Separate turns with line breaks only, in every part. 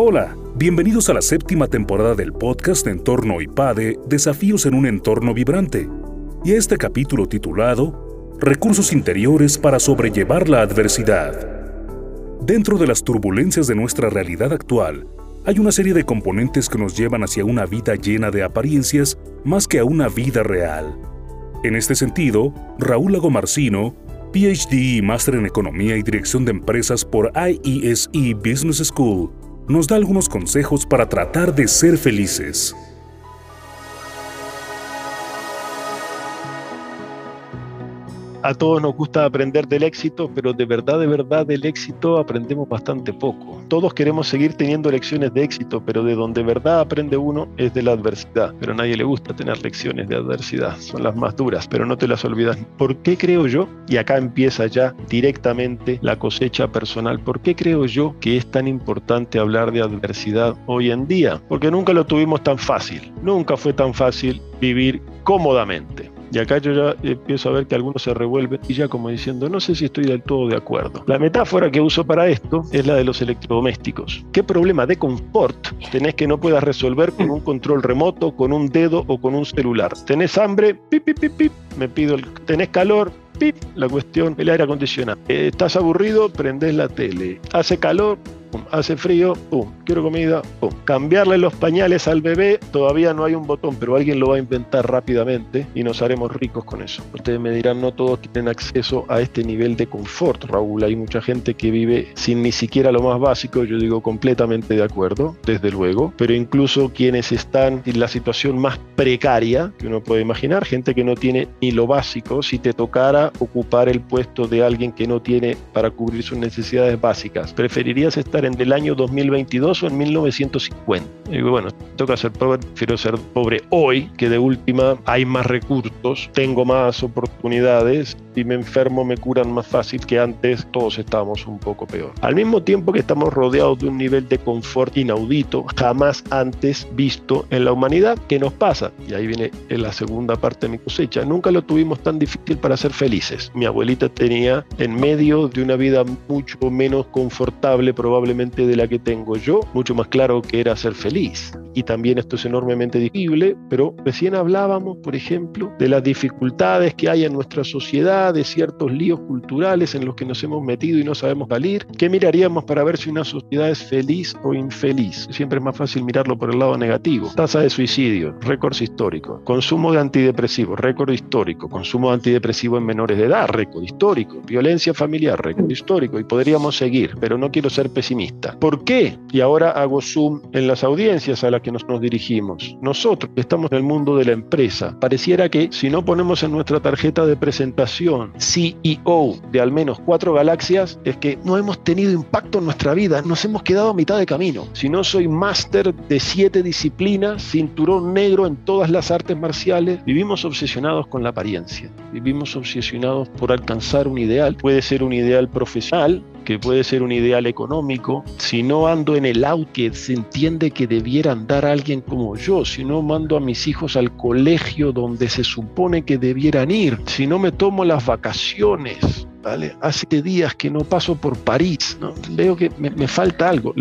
Hola, bienvenidos a la séptima temporada del podcast Entorno IPADE, Desafíos en un entorno vibrante, y a este capítulo titulado Recursos interiores para sobrellevar la adversidad. Dentro de las turbulencias de nuestra realidad actual, hay una serie de componentes que nos llevan hacia una vida llena de apariencias más que a una vida real. En este sentido, Raúl Agomarcino, PhD y máster en Economía y Dirección de Empresas por IESE e Business School, nos da algunos consejos para tratar de ser felices.
A todos nos gusta aprender del éxito, pero de verdad, de verdad, del éxito aprendemos bastante poco. Todos queremos seguir teniendo lecciones de éxito, pero de donde verdad aprende uno es de la adversidad. Pero a nadie le gusta tener lecciones de adversidad, son las más duras, pero no te las olvidas. ¿Por qué creo yo? Y acá empieza ya directamente la cosecha personal. ¿Por qué creo yo que es tan importante hablar de adversidad hoy en día? Porque nunca lo tuvimos tan fácil. Nunca fue tan fácil vivir cómodamente. Y acá yo ya empiezo a ver que algunos se revuelven y ya como diciendo, no sé si estoy del todo de acuerdo. La metáfora que uso para esto es la de los electrodomésticos. ¿Qué problema de confort tenés que no puedas resolver con un control remoto, con un dedo o con un celular? ¿Tenés hambre? Pip, pip, pip, pip. Me pido el... ¿Tenés calor? Pip, la cuestión, el aire acondicionado. Eh, ¿Estás aburrido? Prendés la tele. ¿Hace calor? Hace frío, pum, quiero comida, pum. Cambiarle los pañales al bebé, todavía no hay un botón, pero alguien lo va a inventar rápidamente y nos haremos ricos con eso. Ustedes me dirán, no todos tienen acceso a este nivel de confort, Raúl. Hay mucha gente que vive sin ni siquiera lo más básico, yo digo completamente de acuerdo, desde luego, pero incluso quienes están en la situación más precaria que uno puede imaginar, gente que no tiene ni lo básico, si te tocara ocupar el puesto de alguien que no tiene para cubrir sus necesidades básicas, preferirías estar en el año 2022 o en 1950. Y bueno, toca ser pobre, prefiero ser pobre hoy, que de última hay más recursos, tengo más oportunidades, si me enfermo me curan más fácil que antes, todos estábamos un poco peor. Al mismo tiempo que estamos rodeados de un nivel de confort inaudito, jamás antes visto en la humanidad, ¿qué nos pasa? Y ahí viene la segunda parte de mi cosecha. Nunca lo tuvimos tan difícil para ser felices. Mi abuelita tenía en medio de una vida mucho menos confortable, probablemente de la que tengo yo, mucho más claro que era ser feliz. Y también esto es enormemente difícil, pero recién hablábamos, por ejemplo, de las dificultades que hay en nuestra sociedad, de ciertos líos culturales en los que nos hemos metido y no sabemos salir. ¿Qué miraríamos para ver si una sociedad es feliz o infeliz? Siempre es más fácil mirarlo por el lado negativo. Tasa de suicidio, récords históricos. Consumo de antidepresivos, récord histórico. Consumo de antidepresivo en menores de edad, récord histórico. Violencia familiar, récord histórico. Y podríamos seguir, pero no quiero ser pesimista ¿Por qué? Y ahora hago zoom en las audiencias a las que nos, nos dirigimos. Nosotros estamos en el mundo de la empresa, pareciera que si no ponemos en nuestra tarjeta de presentación CEO de al menos cuatro galaxias, es que no hemos tenido impacto en nuestra vida, nos hemos quedado a mitad de camino. Si no soy máster de siete disciplinas, cinturón negro en todas las artes marciales, vivimos obsesionados con la apariencia, vivimos obsesionados por alcanzar un ideal, puede ser un ideal profesional, que puede ser un ideal económico, si no ando en el auto que se entiende que debiera andar alguien como yo, si no mando a mis hijos al colegio donde se supone que debieran ir, si no me tomo las vacaciones, Hace días que no paso por París. Veo que me, falta algo,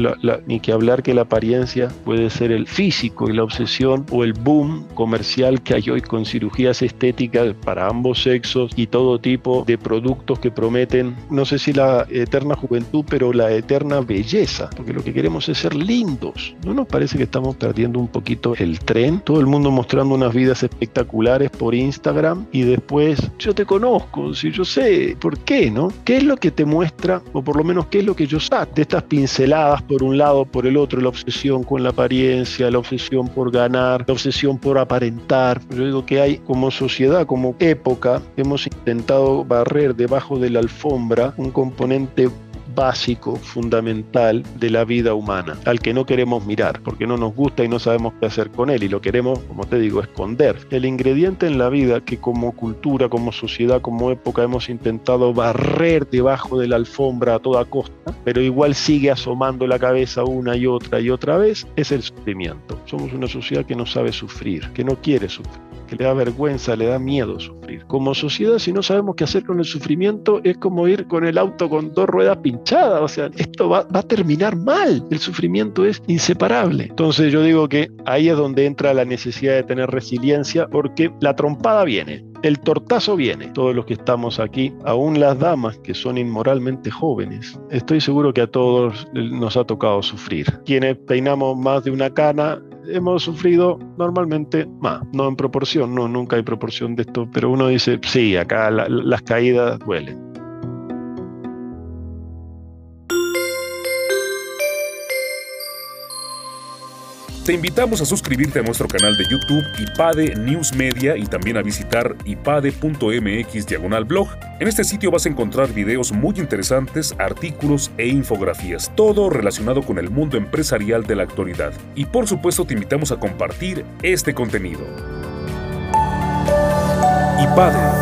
ni que hablar que la apariencia puede ser el físico y la obsesión o el boom comercial que hay hoy con cirugías estéticas para ambos sexos y todo tipo de productos que prometen, no sé si la eterna juventud, pero la eterna belleza, porque lo que queremos es ser lindos. ¿No nos parece que estamos perdiendo un poquito el tren? Todo el mundo mostrando unas vidas espectaculares por Instagram y después, yo te conozco, si yo sé, ¿por qué? ¿Qué es lo que te muestra, o por lo menos qué es lo que yo saco de estas pinceladas por un lado, por el otro, la obsesión con la apariencia, la obsesión por ganar, la obsesión por aparentar? Yo digo que hay como sociedad, como época, hemos intentado barrer debajo de la alfombra un componente básico, fundamental de la vida humana, al que no queremos mirar, porque no nos gusta y no sabemos qué hacer con él y lo queremos, como te digo, esconder. El ingrediente en la vida que como cultura, como sociedad, como época hemos intentado barrer debajo de la alfombra a toda costa, pero igual sigue asomando la cabeza una y otra y otra vez, es el sufrimiento. Somos una sociedad que no sabe sufrir, que no quiere sufrir. Que le da vergüenza, le da miedo sufrir. Como sociedad, si no sabemos qué hacer con el sufrimiento, es como ir con el auto con dos ruedas pinchadas. O sea, esto va, a terminar mal. El sufrimiento es inseparable. Entonces yo digo que ahí es donde entra la necesidad de tener resiliencia porque la trompada viene. El tortazo viene. Todos los que estamos aquí, aún las damas que son inmoralmente jóvenes, estoy seguro que a todos nos ha tocado sufrir. Quienes peinamos más de una cana, hemos sufrido normalmente más, no en proporción, no, nunca hay proporción de esto, pero uno dice, sí, acá las caídas duelen.
Te invitamos a suscribirte a nuestro canal de YouTube IPADE News Media y también a visitar ipade.mx diagonal blog. En este sitio vas a encontrar videos muy interesantes, artículos e infografías, todo relacionado con el mundo empresarial de la actualidad. Y por supuesto te invitamos a compartir este contenido. IPADE